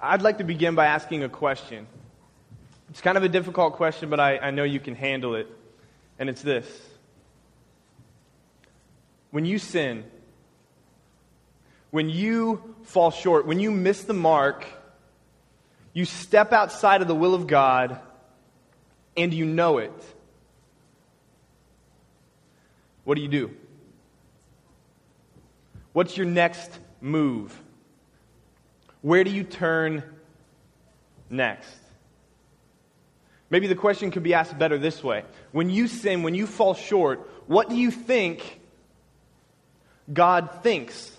I'd like to begin by asking a question. It's kind of a difficult question, but I, I know you can handle it. And it's this When you sin, when you fall short, when you miss the mark, you step outside of the will of God and you know it. What do you do? What's your next move? Where do you turn next? Maybe the question could be asked better this way. When you sin, when you fall short, what do you think God thinks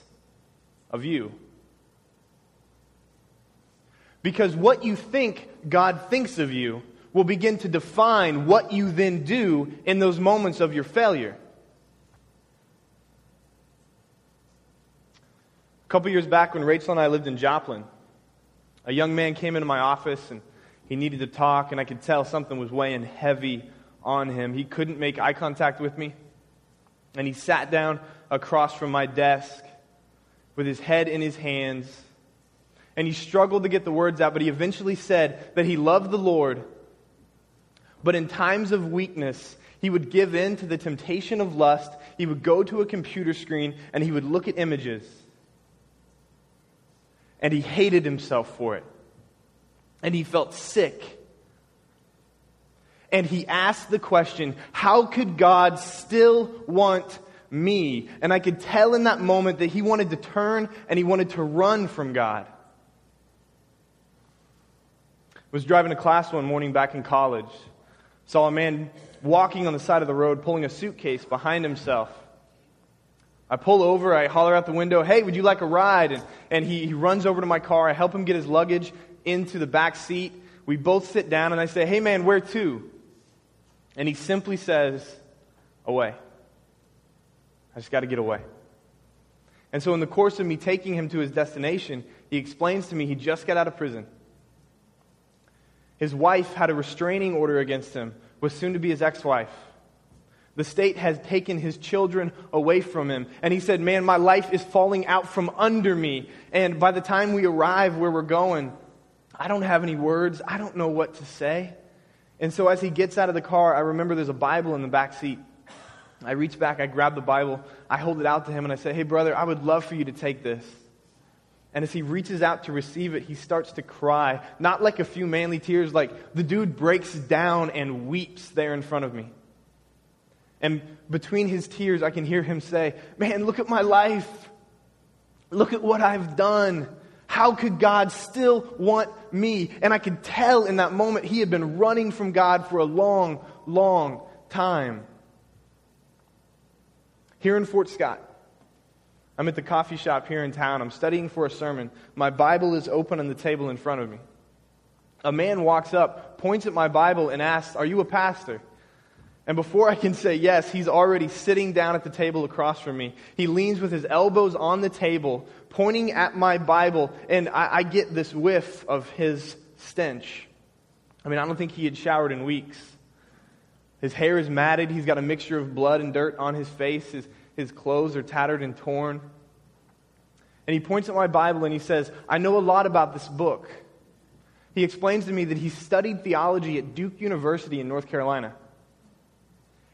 of you? Because what you think God thinks of you will begin to define what you then do in those moments of your failure. A couple years back, when Rachel and I lived in Joplin, a young man came into my office and he needed to talk, and I could tell something was weighing heavy on him. He couldn't make eye contact with me, and he sat down across from my desk with his head in his hands. And he struggled to get the words out, but he eventually said that he loved the Lord, but in times of weakness, he would give in to the temptation of lust. He would go to a computer screen and he would look at images. And he hated himself for it and he felt sick. And he asked the question, How could God still want me? And I could tell in that moment that he wanted to turn and he wanted to run from God. I was driving to class one morning back in college. Saw a man walking on the side of the road pulling a suitcase behind himself. I pull over, I holler out the window, hey, would you like a ride? And, and he, he runs over to my car. I help him get his luggage into the back seat. We both sit down, and I say, Hey, man, where to? And he simply says, Away. I just got to get away. And so, in the course of me taking him to his destination, he explains to me he just got out of prison. His wife had a restraining order against him, was soon to be his ex wife. The state has taken his children away from him. And he said, Man, my life is falling out from under me. And by the time we arrive where we're going, I don't have any words. I don't know what to say. And so as he gets out of the car, I remember there's a Bible in the back seat. I reach back, I grab the Bible, I hold it out to him, and I say, Hey, brother, I would love for you to take this. And as he reaches out to receive it, he starts to cry. Not like a few manly tears, like the dude breaks down and weeps there in front of me. And between his tears, I can hear him say, Man, look at my life. Look at what I've done. How could God still want me? And I could tell in that moment he had been running from God for a long, long time. Here in Fort Scott, I'm at the coffee shop here in town. I'm studying for a sermon. My Bible is open on the table in front of me. A man walks up, points at my Bible, and asks, Are you a pastor? And before I can say yes, he's already sitting down at the table across from me. He leans with his elbows on the table, pointing at my Bible, and I, I, get this whiff of his stench. I mean, I don't think he had showered in weeks. His hair is matted. He's got a mixture of blood and dirt on his face. His, his clothes are tattered and torn. And he points at my Bible and he says, I know a lot about this book. He explains to me that he studied theology at Duke University in North Carolina.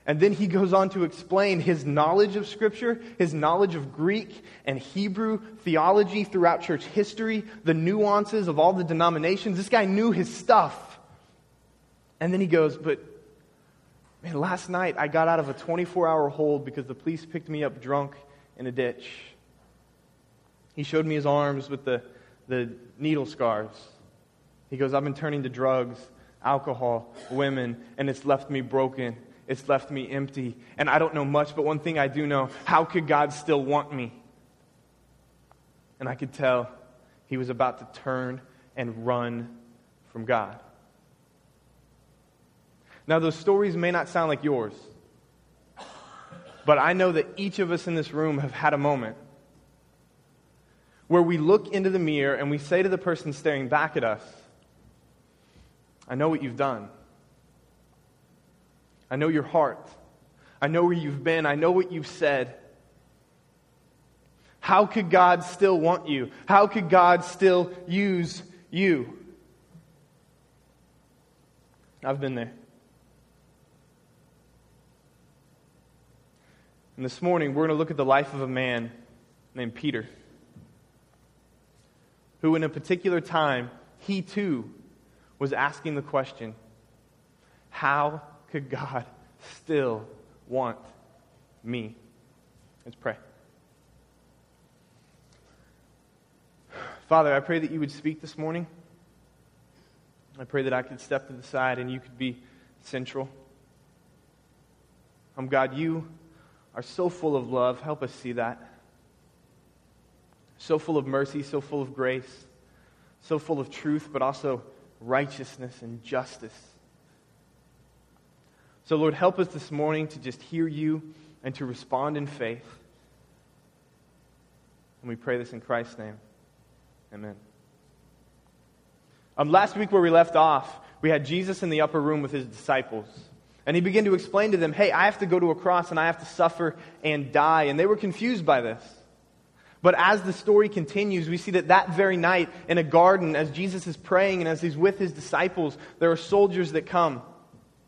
And then he goes on to explain his knowledge of Scripture, his knowledge of Greek and Hebrew theology throughout church history, the nuances of all the denominations. This guy knew his stuff. And then he goes, But man, last night I got out of a 24 hour hold because the police picked me up drunk in a ditch. He showed me his arms with the, the needle scars. He goes, I've been turning to drugs, alcohol, women, and it's left me broken it's left me empty. And I don't know much, but one thing I do know how could God still want me? And I could tell he was about to turn and run from God. Now, those stories may not sound like yours, but I know that each of us in this room have had a moment where we look into the mirror and we say to the person staring back at us, I know what you've done. I know your heart. I know where you've been. I know what you've said. How could God still want you? How could God still use you. I've been there. And this morning, we're going to look at the life of a man named Peter, who, in a particular time, he too was asking the question how could God still want me? Let's pray. Father, I pray that you would speak this morning. I pray that I could step to the side and you could be central. Um, God, you are so full of love. Help us see that. So full of mercy, so full of grace, so full of truth, but also righteousness and justice. So, Lord, help us this morning to just hear you and to respond in faith. And we pray this in Christ's name. Amen. Um, last week, where we left off, we had Jesus in the upper room with his disciples. And he began to explain to them, hey, I have to go to a cross and I have to suffer and die. And they were confused by this. But as the story continues, we see that that very night in a garden, as Jesus is praying and as he's with his disciples, there are soldiers that come.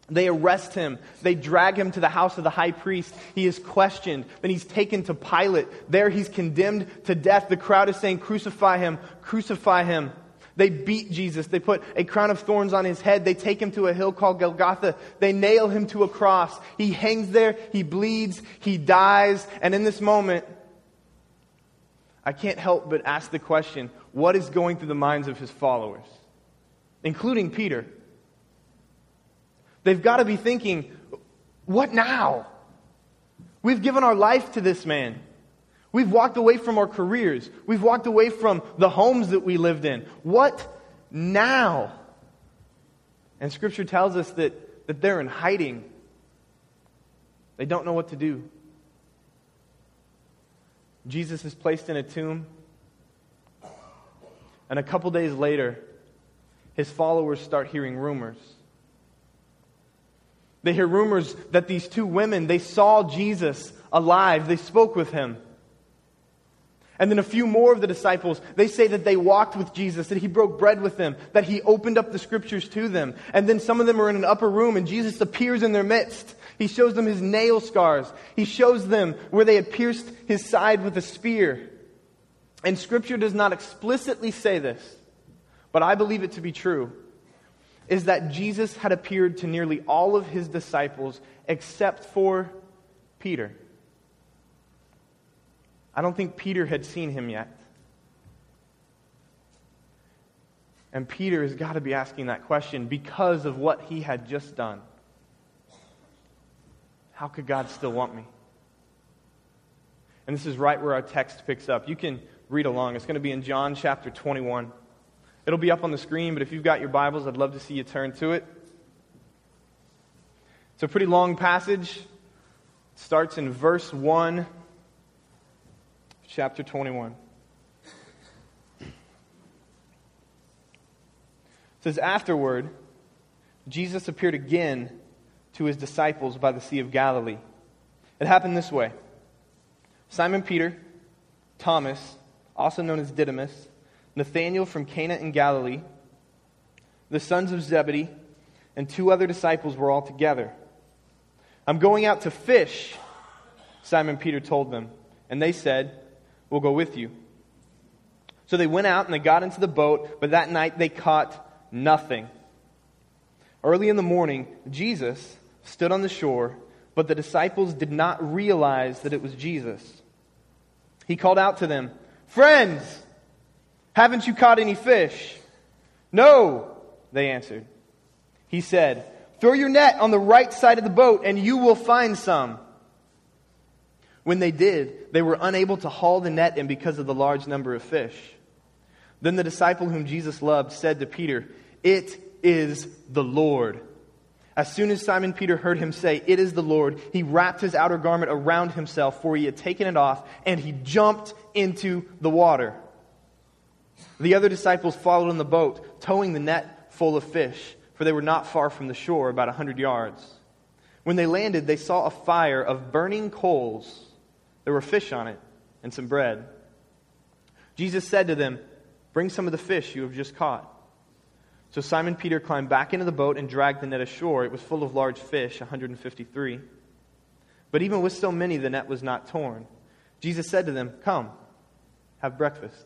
They arrest him. They drag him to the house of the high priest. He is questioned. Then he's taken to Pilate. There he's condemned to death. The crowd is saying, Crucify him, crucify him. They beat Jesus. They put a crown of thorns on his head. They take him to a hill called Golgotha. They nail him to a cross. He hangs there. He bleeds. He dies. And in this moment, I can't help but ask the question what is going through the minds of his followers, including Peter? They've got to be thinking, what now? We've given our life to this man. We've walked away from our careers. We've walked away from the homes that we lived in. What now? And Scripture tells us that, that they're in hiding. They don't know what to do. Jesus is placed in a tomb. And a couple days later, his followers start hearing rumors. They hear rumors that these two women, they saw Jesus alive. They spoke with him. And then a few more of the disciples, they say that they walked with Jesus, that he broke bread with them, that he opened up the scriptures to them. And then some of them are in an upper room and Jesus appears in their midst. He shows them his nail scars. He shows them where they had pierced his side with a spear. And Scripture does not explicitly say this, but I believe it to be true, is that Jesus had appeared to nearly all of his disciples except for Peter. I don't think Peter had seen him yet. And Peter has got to be asking that question because of what he had just done. How could God still want me? And this is right where our text picks up. You can read along. It's going to be in John chapter 21. It'll be up on the screen, but if you've got your Bibles, I'd love to see you turn to it. It's a pretty long passage. It starts in verse 1, chapter 21. It says, Afterward, Jesus appeared again to his disciples by the Sea of Galilee. It happened this way Simon Peter, Thomas, also known as Didymus, Nathanael from Cana in Galilee, the sons of Zebedee, and two other disciples were all together. I'm going out to fish, Simon Peter told them. And they said, We'll go with you. So they went out and they got into the boat, but that night they caught nothing. Early in the morning, Jesus stood on the shore, but the disciples did not realize that it was Jesus. He called out to them, Friends, haven't you caught any fish? No, they answered. He said, Throw your net on the right side of the boat, and you will find some. When they did, they were unable to haul the net in because of the large number of fish. Then the disciple whom Jesus loved said to Peter, It is the Lord. As soon as Simon Peter heard him say, It is the Lord, he wrapped his outer garment around himself, for he had taken it off, and he jumped into the water. The other disciples followed in the boat, towing the net full of fish, for they were not far from the shore, about a hundred yards. When they landed, they saw a fire of burning coals. There were fish on it, and some bread. Jesus said to them, Bring some of the fish you have just caught. So Simon Peter climbed back into the boat and dragged the net ashore. It was full of large fish, 153. But even with so many, the net was not torn. Jesus said to them, Come, have breakfast.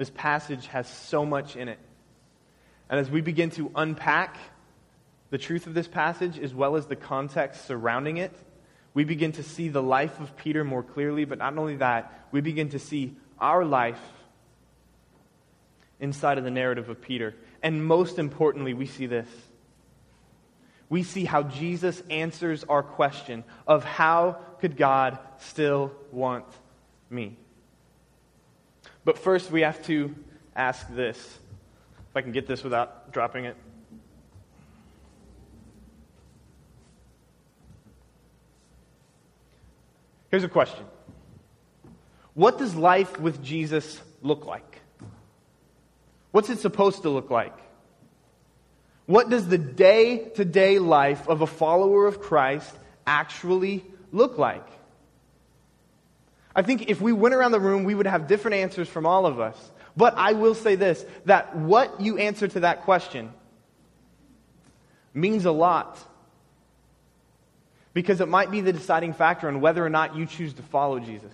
This passage has so much in it. And as we begin to unpack the truth of this passage as well as the context surrounding it, we begin to see the life of Peter more clearly, but not only that, we begin to see our life inside of the narrative of Peter. And most importantly, we see this. We see how Jesus answers our question of how could God still want me? But first, we have to ask this. If I can get this without dropping it. Here's a question What does life with Jesus look like? What's it supposed to look like? What does the day to day life of a follower of Christ actually look like? I think if we went around the room, we would have different answers from all of us. But I will say this that what you answer to that question means a lot because it might be the deciding factor on whether or not you choose to follow Jesus.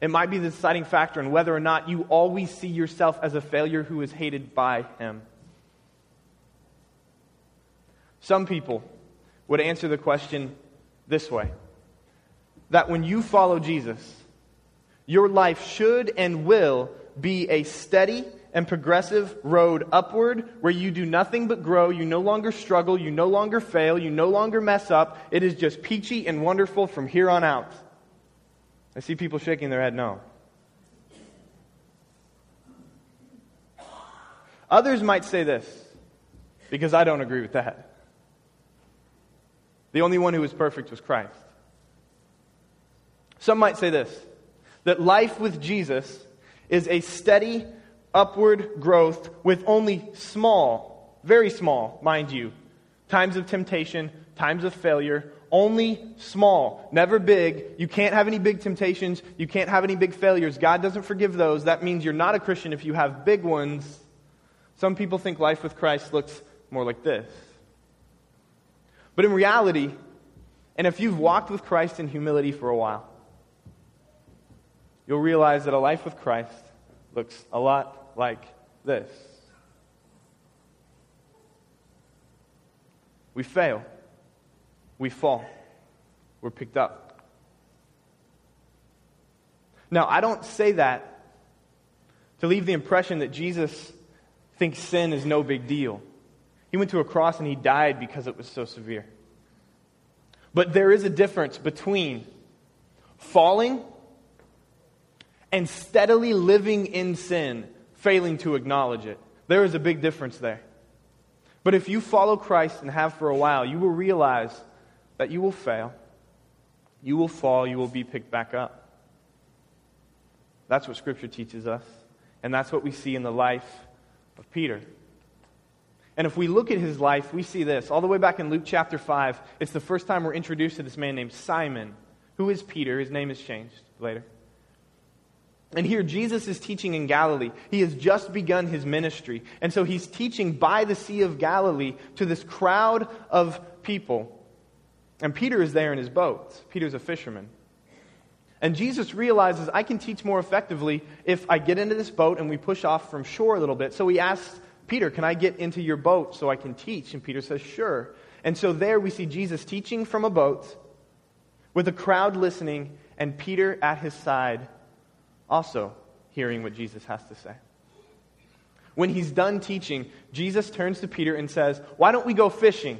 It might be the deciding factor on whether or not you always see yourself as a failure who is hated by Him. Some people would answer the question this way that when you follow Jesus, your life should and will be a steady and progressive road upward where you do nothing but grow. You no longer struggle. You no longer fail. You no longer mess up. It is just peachy and wonderful from here on out. I see people shaking their head no. Others might say this, because I don't agree with that. The only one who was perfect was Christ. Some might say this that life with Jesus is a steady upward growth with only small, very small, mind you, times of temptation, times of failure, only small, never big. You can't have any big temptations. You can't have any big failures. God doesn't forgive those. That means you're not a Christian if you have big ones. Some people think life with Christ looks more like this. But in reality, and if you've walked with Christ in humility for a while, you'll realize that a life with Christ looks a lot like this. We fail. We fall. We're picked up. Now, I don't say that to leave the impression that Jesus thinks sin is no big deal. He went to a cross and he died because it was so severe. But there is a difference between falling and steadily living in sin failing to acknowledge it. There is a big difference there. But if you follow Christ and have for a while, you will realize that you will fail, you will fall, you will be picked back up. That's what Scripture teaches us, and that's what we see in the life of Peter. And if we look at his life, we see this. All the way back in Luke chapter 5, it's the first time we're introduced to this man named Simon. Who is Peter? His name is changed later. And here, Jesus is teaching in Galilee. He has just begun his ministry. And so he's teaching by the Sea of Galilee to this crowd of people. And Peter is there in his boat. Peter's a fisherman. And Jesus realizes I can teach more effectively if I get into this boat and we push off from shore a little bit. So he asks Peter, Can I get into your boat so I can teach? And Peter says, Sure. And so there we see Jesus teaching from a boat with a crowd listening and Peter at his side also hearing what Jesus has to say. When he's done teaching, Jesus turns to Peter and says, Why don't we go fishing?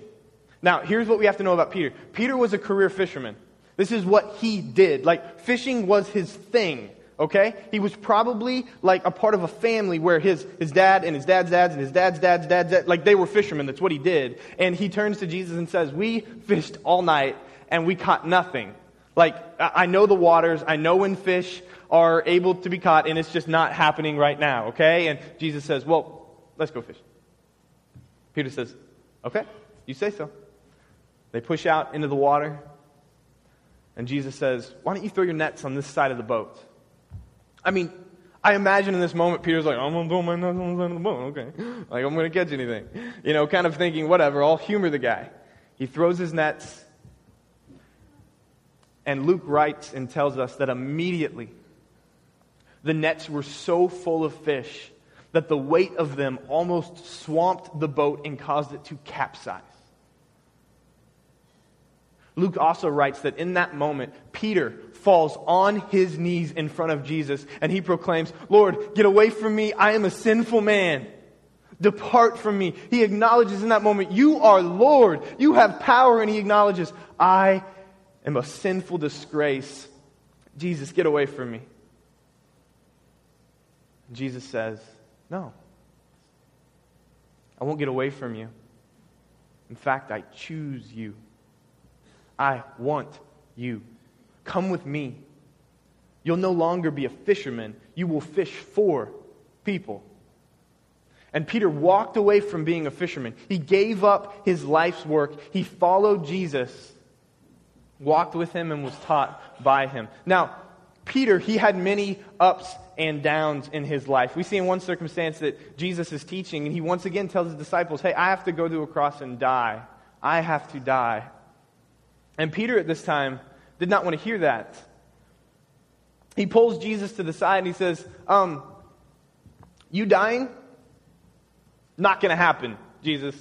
Now, here's what we have to know about Peter Peter was a career fisherman. This is what he did. Like, fishing was his thing, okay? He was probably like a part of a family where his, his dad and his dad's dads and his dad's dad's dad's dad, like they were fishermen. That's what he did. And he turns to Jesus and says, We fished all night and we caught nothing. Like, I know the waters, I know when fish are able to be caught, and it's just not happening right now, okay? And Jesus says, Well, let's go fish. Peter says, Okay, you say so. They push out into the water, and Jesus says, Why don't you throw your nets on this side of the boat? I mean, I imagine in this moment, Peter's like, I'm going to throw my nets on the side of the boat, okay. Like, I'm going to catch anything. You know, kind of thinking, whatever, I'll humor the guy. He throws his nets, and Luke writes and tells us that immediately the nets were so full of fish that the weight of them almost swamped the boat and caused it to capsize. Luke also writes that in that moment, Peter falls on his knees in front of Jesus and he proclaims, Lord, get away from me. I am a sinful man. Depart from me. He acknowledges in that moment, You are Lord. You have power. And he acknowledges, I am a sinful disgrace. Jesus, get away from me. Jesus says, No. I won't get away from you. In fact, I choose you. I want you. Come with me. You'll no longer be a fisherman, you will fish for people. And Peter walked away from being a fisherman. He gave up his life's work. He followed Jesus, walked with him, and was taught by him. Now, Peter, he had many ups and downs in his life. We see in one circumstance that Jesus is teaching, and he once again tells his disciples, Hey, I have to go to a cross and die. I have to die. And Peter at this time did not want to hear that. He pulls Jesus to the side and he says, um, You dying? Not going to happen, Jesus.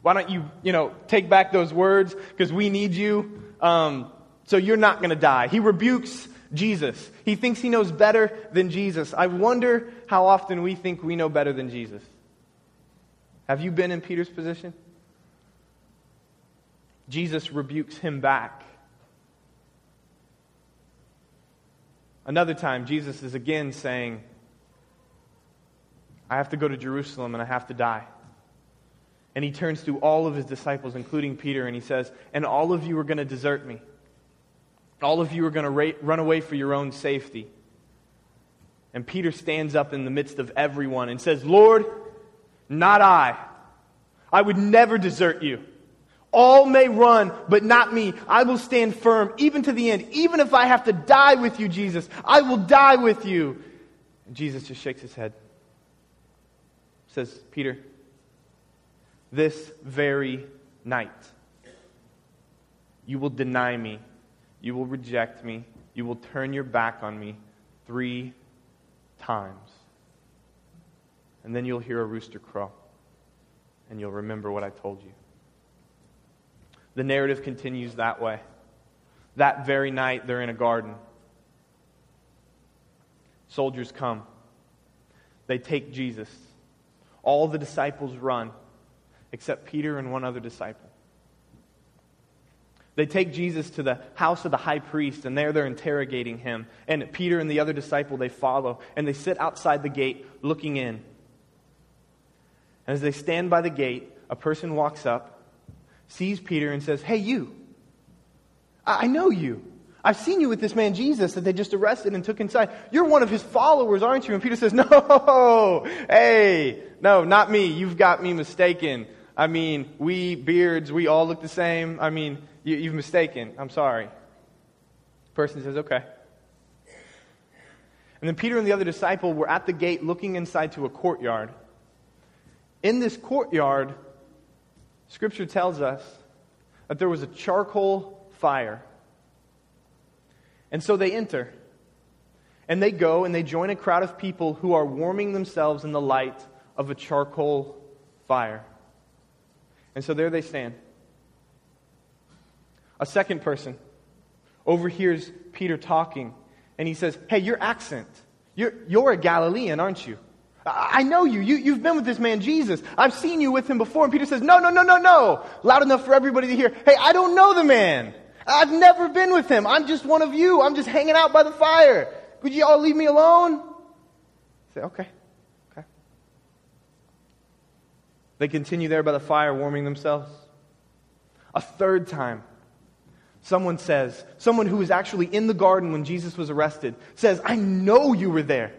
Why don't you, you know, take back those words because we need you. Um, so you're not going to die. He rebukes Jesus. He thinks he knows better than Jesus. I wonder how often we think we know better than Jesus. Have you been in Peter's position? Jesus rebukes him back. Another time, Jesus is again saying, I have to go to Jerusalem and I have to die. And he turns to all of his disciples, including Peter, and he says, And all of you are going to desert me. All of you are going to ra- run away for your own safety. And Peter stands up in the midst of everyone and says, Lord, not I. I would never desert you. All may run, but not me. I will stand firm, even to the end. Even if I have to die with you, Jesus, I will die with you. And Jesus just shakes his head. Says, Peter, this very night, you will deny me. You will reject me. You will turn your back on me three times. And then you'll hear a rooster crow, and you'll remember what I told you. The narrative continues that way. That very night, they're in a garden. Soldiers come. They take Jesus. All the disciples run, except Peter and one other disciple. They take Jesus to the house of the high priest, and there they're interrogating him. And Peter and the other disciple, they follow, and they sit outside the gate looking in. And as they stand by the gate, a person walks up sees Peter and says, Hey, you, I know you. I've seen you with this man Jesus that they just arrested and took inside. You're one of his followers, aren't you? And Peter says, No, hey, no, not me. You've got me mistaken. I mean, we beards, we all look the same. I mean, you, you've mistaken. I'm sorry. Person says, Okay. And then Peter and the other disciple were at the gate looking inside to a courtyard. In this courtyard, Scripture tells us that there was a charcoal fire. And so they enter. And they go and they join a crowd of people who are warming themselves in the light of a charcoal fire. And so there they stand. A second person overhears Peter talking, and he says, Hey, your accent, you're, you're a Galilean, aren't you? I know you. you. You've been with this man, Jesus. I've seen you with him before. And Peter says, No, no, no, no, no. Loud enough for everybody to hear. Hey, I don't know the man. I've never been with him. I'm just one of you. I'm just hanging out by the fire. Could you all leave me alone? Say, okay. Okay. They continue there by the fire, warming themselves. A third time, someone says, someone who was actually in the garden when Jesus was arrested, says, I know you were there.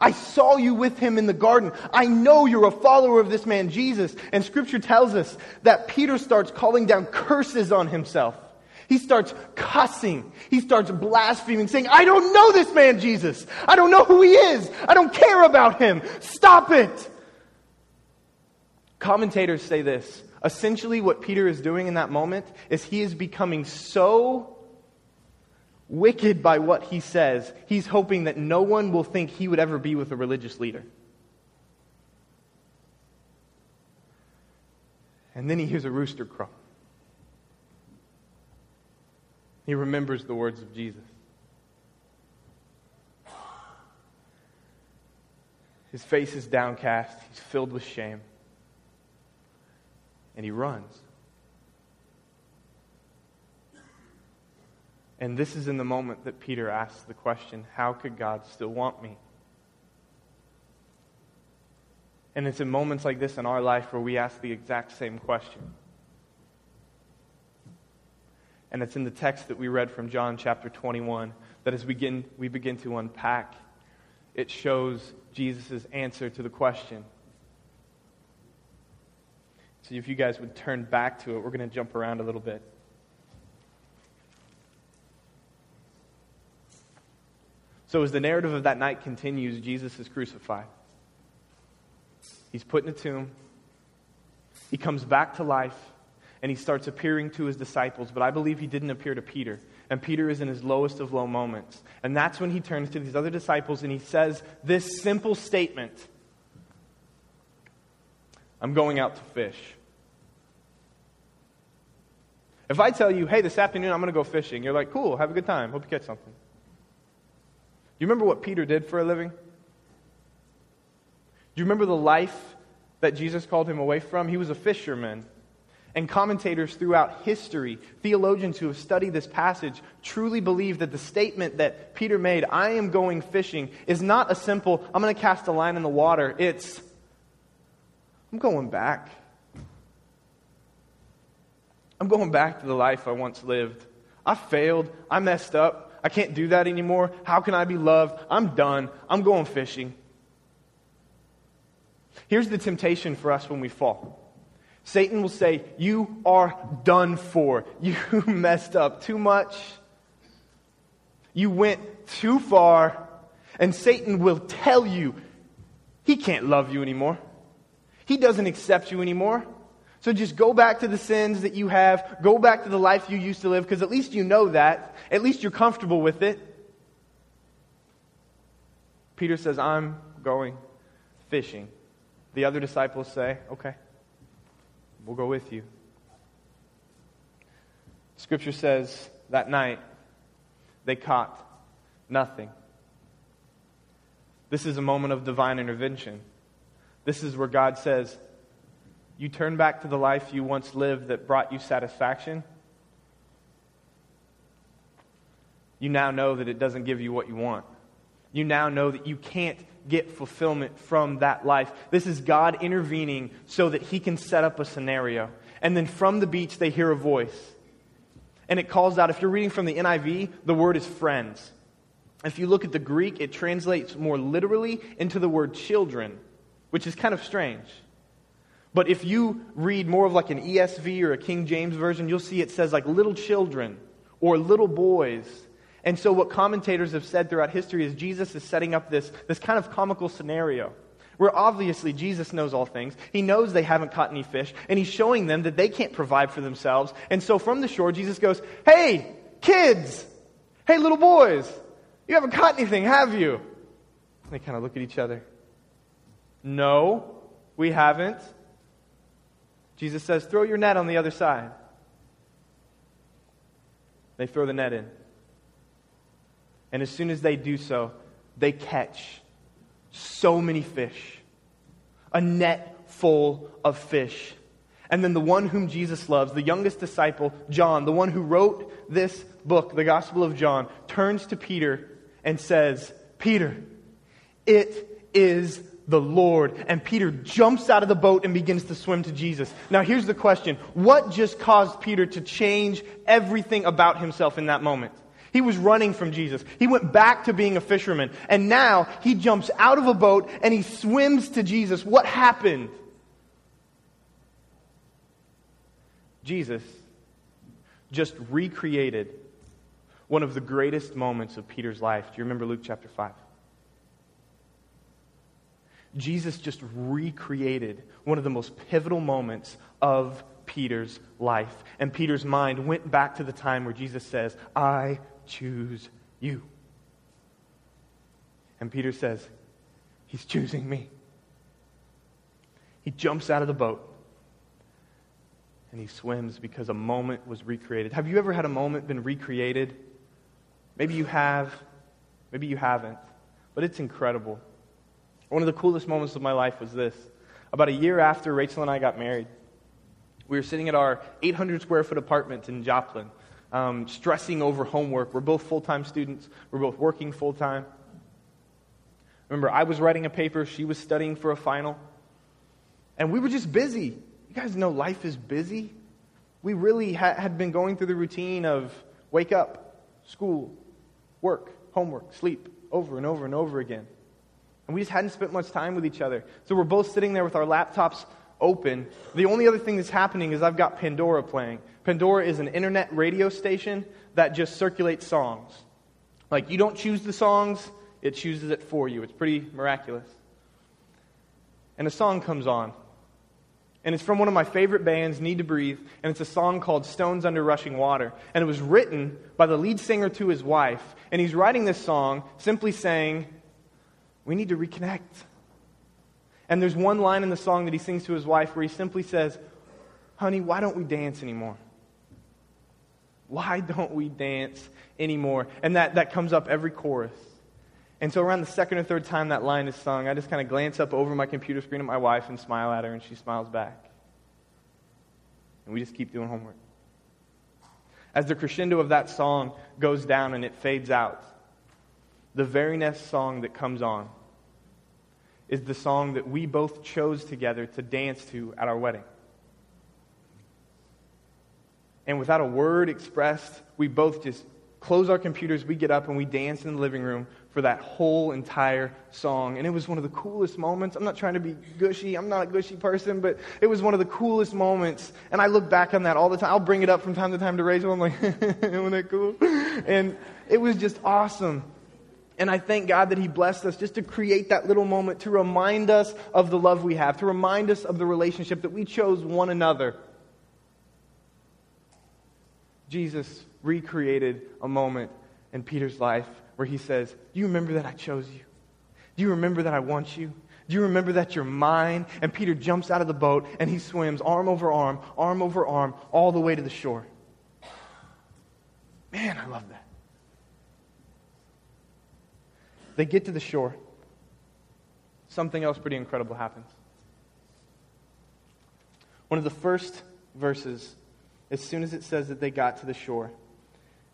I saw you with him in the garden. I know you're a follower of this man, Jesus. And scripture tells us that Peter starts calling down curses on himself. He starts cussing. He starts blaspheming, saying, I don't know this man, Jesus. I don't know who he is. I don't care about him. Stop it. Commentators say this. Essentially, what Peter is doing in that moment is he is becoming so wicked by what he says, he's hoping that no one will think he would ever be with a religious leader. And then he hears a rooster crow. He remembers the words of Jesus. His face is downcast, he's filled with shame, and he runs. And this is in the moment that Peter asks the question how could God still want me? And it's in moments like this in our life where we ask the exact same question. And it's in the text that we read from John chapter 21 that as we begin, we begin to unpack, it shows Jesus' answer to the question. If you guys would turn back to it, we're going to jump around a little bit. So, as the narrative of that night continues, Jesus is crucified. He's put in a tomb. He comes back to life and he starts appearing to his disciples. But I believe he didn't appear to Peter. And Peter is in his lowest of low moments. And that's when he turns to these other disciples and he says this simple statement I'm going out to fish. If I tell you, hey, this afternoon I'm going to go fishing, you're like, cool, have a good time. Hope you catch something. You remember what Peter did for a living? Do you remember the life that Jesus called him away from? He was a fisherman. And commentators throughout history, theologians who have studied this passage, truly believe that the statement that Peter made, I am going fishing, is not a simple, I'm going to cast a line in the water. It's, I'm going back. I'm going back to the life I once lived. I failed. I messed up. I can't do that anymore. How can I be loved? I'm done. I'm going fishing. Here's the temptation for us when we fall Satan will say, You are done for. You messed up too much. You went too far. And Satan will tell you, He can't love you anymore. He doesn't accept you anymore. So just go back to the sins that you have. Go back to the life you used to live because at least you know that. At least you're comfortable with it. Peter says, I'm going fishing. The other disciples say, Okay, we'll go with you. Scripture says that night they caught nothing. This is a moment of divine intervention. This is where God says, you turn back to the life you once lived that brought you satisfaction, you now know that it doesn't give you what you want. You now know that you can't get fulfillment from that life. This is God intervening so that He can set up a scenario. And then from the beach, they hear a voice. And it calls out, if you're reading from the NIV, the word is friends. If you look at the Greek, it translates more literally into the word children, which is kind of strange. But if you read more of like an ESV or a King James version, you'll see it says like little children or little boys. And so what commentators have said throughout history is Jesus is setting up this, this kind of comical scenario where obviously Jesus knows all things. He knows they haven't caught any fish, and he's showing them that they can't provide for themselves. And so from the shore, Jesus goes, Hey, kids, Hey, little boys, you haven't caught anything, have you? They kind of look at each other. No, we haven't. Jesus says, Throw your net on the other side. They throw the net in. And as soon as they do so, they catch so many fish a net full of fish. And then the one whom Jesus loves, the youngest disciple, John, the one who wrote this book, the Gospel of John, turns to Peter and says, Peter, it is the Lord. And Peter jumps out of the boat and begins to swim to Jesus. Now, here's the question What just caused Peter to change everything about himself in that moment? He was running from Jesus. He went back to being a fisherman. And now he jumps out of a boat and he swims to Jesus. What happened? Jesus just recreated one of the greatest moments of Peter's life. Do you remember Luke chapter 5? Jesus just recreated one of the most pivotal moments of Peter's life. And Peter's mind went back to the time where Jesus says, I choose you. And Peter says, He's choosing me. He jumps out of the boat and he swims because a moment was recreated. Have you ever had a moment been recreated? Maybe you have, maybe you haven't, but it's incredible. One of the coolest moments of my life was this. About a year after Rachel and I got married, we were sitting at our 800 square foot apartment in Joplin, um, stressing over homework. We're both full time students, we're both working full time. Remember, I was writing a paper, she was studying for a final, and we were just busy. You guys know life is busy. We really ha- had been going through the routine of wake up, school, work, homework, sleep, over and over and over again. And we just hadn't spent much time with each other. So we're both sitting there with our laptops open. The only other thing that's happening is I've got Pandora playing. Pandora is an internet radio station that just circulates songs. Like, you don't choose the songs, it chooses it for you. It's pretty miraculous. And a song comes on. And it's from one of my favorite bands, Need to Breathe, and it's a song called Stones Under Rushing Water. And it was written by the lead singer to his wife. And he's writing this song simply saying, we need to reconnect. And there's one line in the song that he sings to his wife where he simply says, Honey, why don't we dance anymore? Why don't we dance anymore? And that, that comes up every chorus. And so around the second or third time that line is sung, I just kind of glance up over my computer screen at my wife and smile at her, and she smiles back. And we just keep doing homework. As the crescendo of that song goes down and it fades out, the very next song that comes on is the song that we both chose together to dance to at our wedding. And without a word expressed, we both just close our computers, we get up, and we dance in the living room for that whole entire song. And it was one of the coolest moments. I'm not trying to be gushy, I'm not a gushy person, but it was one of the coolest moments. And I look back on that all the time. I'll bring it up from time to time to Rachel. I'm like, isn't that cool? And it was just awesome. And I thank God that He blessed us just to create that little moment to remind us of the love we have, to remind us of the relationship that we chose one another. Jesus recreated a moment in Peter's life where he says, Do you remember that I chose you? Do you remember that I want you? Do you remember that you're mine? And Peter jumps out of the boat and he swims arm over arm, arm over arm, all the way to the shore. Man, I love that. They get to the shore. Something else pretty incredible happens. One of the first verses, as soon as it says that they got to the shore,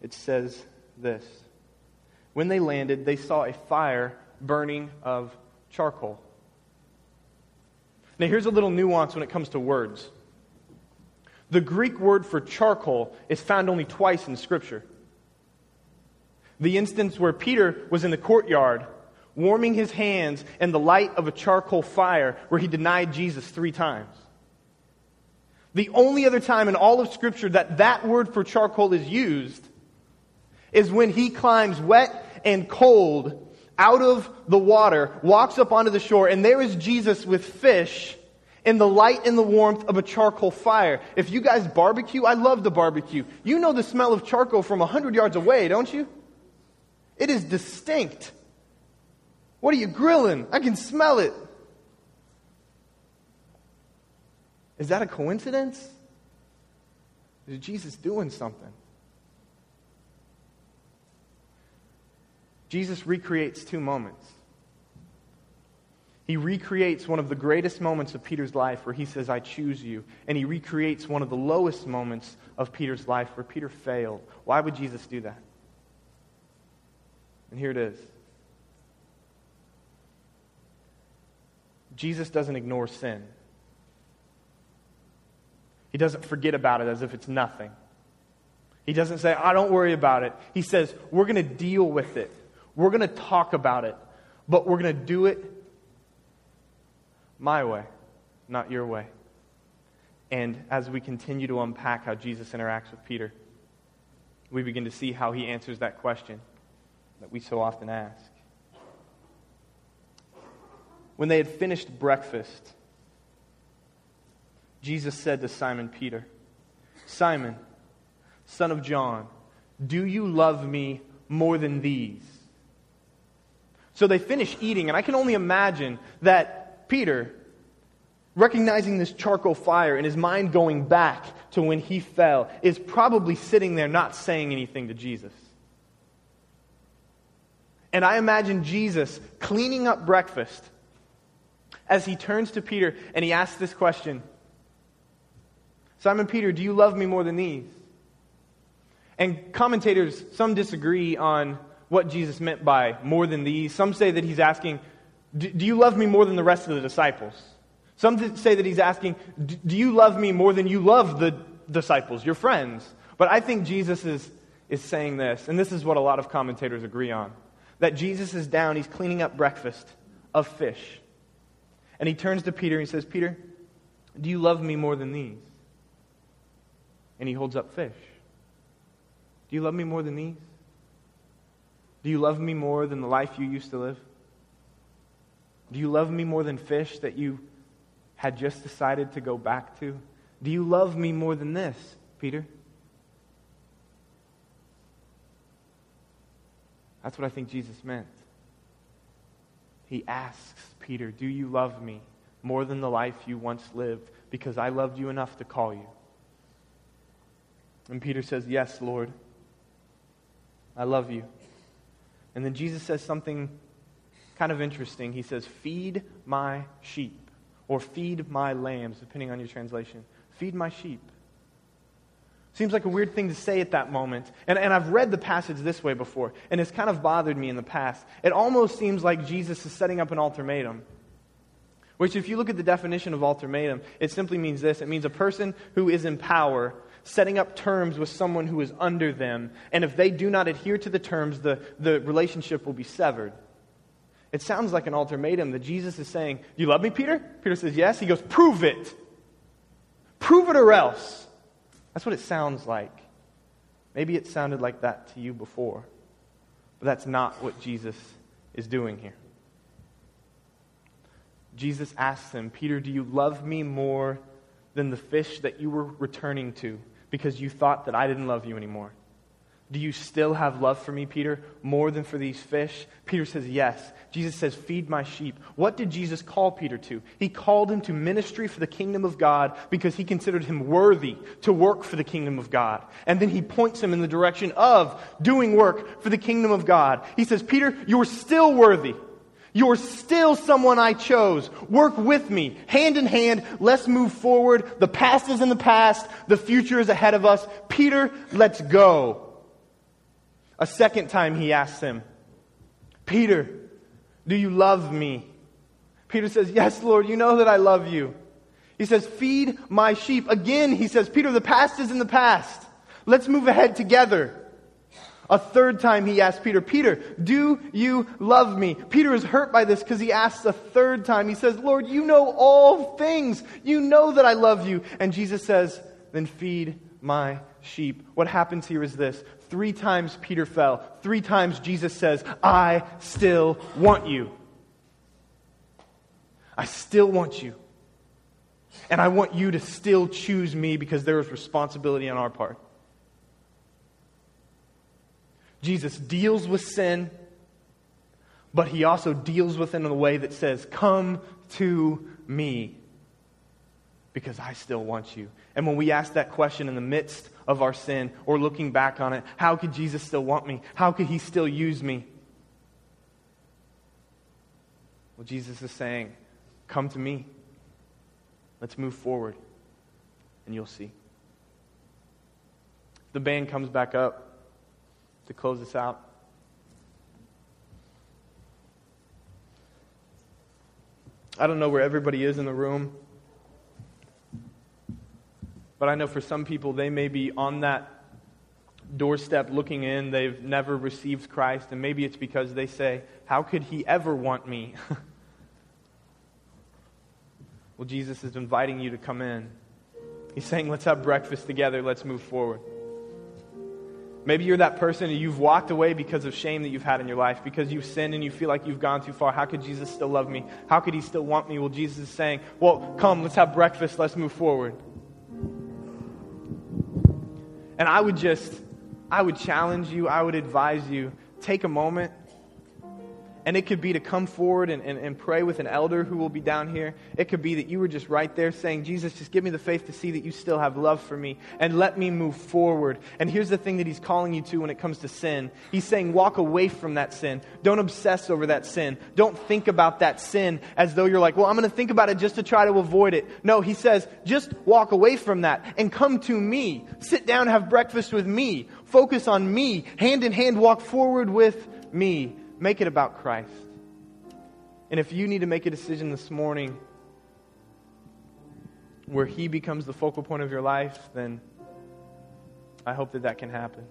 it says this When they landed, they saw a fire burning of charcoal. Now, here's a little nuance when it comes to words. The Greek word for charcoal is found only twice in Scripture. The instance where Peter was in the courtyard warming his hands in the light of a charcoal fire where he denied Jesus three times. The only other time in all of Scripture that that word for charcoal is used is when he climbs wet and cold out of the water, walks up onto the shore, and there is Jesus with fish in the light and the warmth of a charcoal fire. If you guys barbecue, I love the barbecue. You know the smell of charcoal from a hundred yards away, don't you? It is distinct. What are you grilling? I can smell it. Is that a coincidence? Is Jesus doing something? Jesus recreates two moments. He recreates one of the greatest moments of Peter's life where he says, I choose you. And he recreates one of the lowest moments of Peter's life where Peter failed. Why would Jesus do that? And here it is Jesus doesn't ignore sin, he doesn't forget about it as if it's nothing. He doesn't say, I don't worry about it. He says, we're going to deal with it. We're going to talk about it, but we're going to do it my way, not your way. And as we continue to unpack how Jesus interacts with Peter, we begin to see how he answers that question that we so often ask. When they had finished breakfast, Jesus said to Simon Peter, Simon, son of John, do you love me more than these? So they finish eating, and I can only imagine that Peter, recognizing this charcoal fire and his mind going back to when he fell, is probably sitting there not saying anything to Jesus. And I imagine Jesus cleaning up breakfast as he turns to Peter and he asks this question Simon Peter, do you love me more than these? And commentators, some disagree on what Jesus meant by more than these. Some say that he's asking, Do you love me more than the rest of the disciples? Some say that he's asking, Do you love me more than you love the disciples, your friends? But I think Jesus is, is saying this, and this is what a lot of commentators agree on that Jesus is down, he's cleaning up breakfast of fish. And he turns to Peter and he says, Peter, do you love me more than these? And he holds up fish. Do you love me more than these? Do you love me more than the life you used to live? Do you love me more than fish that you had just decided to go back to? Do you love me more than this, Peter? That's what I think Jesus meant. He asks Peter, Do you love me more than the life you once lived? Because I loved you enough to call you. And Peter says, Yes, Lord. I love you. And then Jesus says something kind of interesting. He says, Feed my sheep, or feed my lambs, depending on your translation. Feed my sheep. Seems like a weird thing to say at that moment. And, and I've read the passage this way before, and it's kind of bothered me in the past. It almost seems like Jesus is setting up an ultimatum. Which, if you look at the definition of ultimatum, it simply means this it means a person who is in power setting up terms with someone who is under them, and if they do not adhere to the terms, the, the relationship will be severed. It sounds like an ultimatum that Jesus is saying, Do you love me, Peter? Peter says, Yes. He goes, Prove it. Prove it or else. That's what it sounds like. Maybe it sounded like that to you before, but that's not what Jesus is doing here. Jesus asks him, Peter, do you love me more than the fish that you were returning to? because you thought that I didn't love you anymore? Do you still have love for me, Peter, more than for these fish? Peter says, Yes. Jesus says, Feed my sheep. What did Jesus call Peter to? He called him to ministry for the kingdom of God because he considered him worthy to work for the kingdom of God. And then he points him in the direction of doing work for the kingdom of God. He says, Peter, you're still worthy. You're still someone I chose. Work with me, hand in hand. Let's move forward. The past is in the past. The future is ahead of us. Peter, let's go. A second time he asks him, Peter, do you love me? Peter says, Yes, Lord, you know that I love you. He says, Feed my sheep. Again, he says, Peter, the past is in the past. Let's move ahead together. A third time he asked Peter, Peter, do you love me? Peter is hurt by this because he asks a third time. He says, Lord, you know all things. You know that I love you. And Jesus says, then feed my sheep. What happens here is this. Three times Peter fell. Three times Jesus says, I still want you. I still want you. And I want you to still choose me because there is responsibility on our part. Jesus deals with sin, but he also deals with it in a way that says, Come to me because I still want you. And when we ask that question in the midst of our sin or looking back on it, how could Jesus still want me? How could he still use me? Well, Jesus is saying, Come to me. Let's move forward, and you'll see. The band comes back up to close this out. I don't know where everybody is in the room, but I know for some people, they may be on that doorstep looking in. They've never received Christ, and maybe it's because they say, How could he ever want me? well, Jesus is inviting you to come in. He's saying, Let's have breakfast together, let's move forward. Maybe you're that person and you've walked away because of shame that you've had in your life, because you've sinned and you feel like you've gone too far. How could Jesus still love me? How could he still want me? Well, Jesus is saying, Well, come, let's have breakfast, let's move forward. And I would just, I would challenge you, I would advise you, take a moment and it could be to come forward and, and, and, pray with an elder who will be down here. It could be that you were just right there saying, Jesus, just give me the faith to see that you still have love for me and let me move forward. And here's the thing that he's calling you to when it comes to sin. He's saying, walk away from that sin. Don't obsess over that sin. Don't think about that sin as though you're like, well, I'm going to think about it just to try to avoid it. No, he says, just walk away from that and come to me. Sit down, have breakfast with me. Focus on me. Hand in hand, walk forward with me Make it about Christ. And if you need to make a decision this morning where He becomes the focal point of your life, then I hope that that can happen.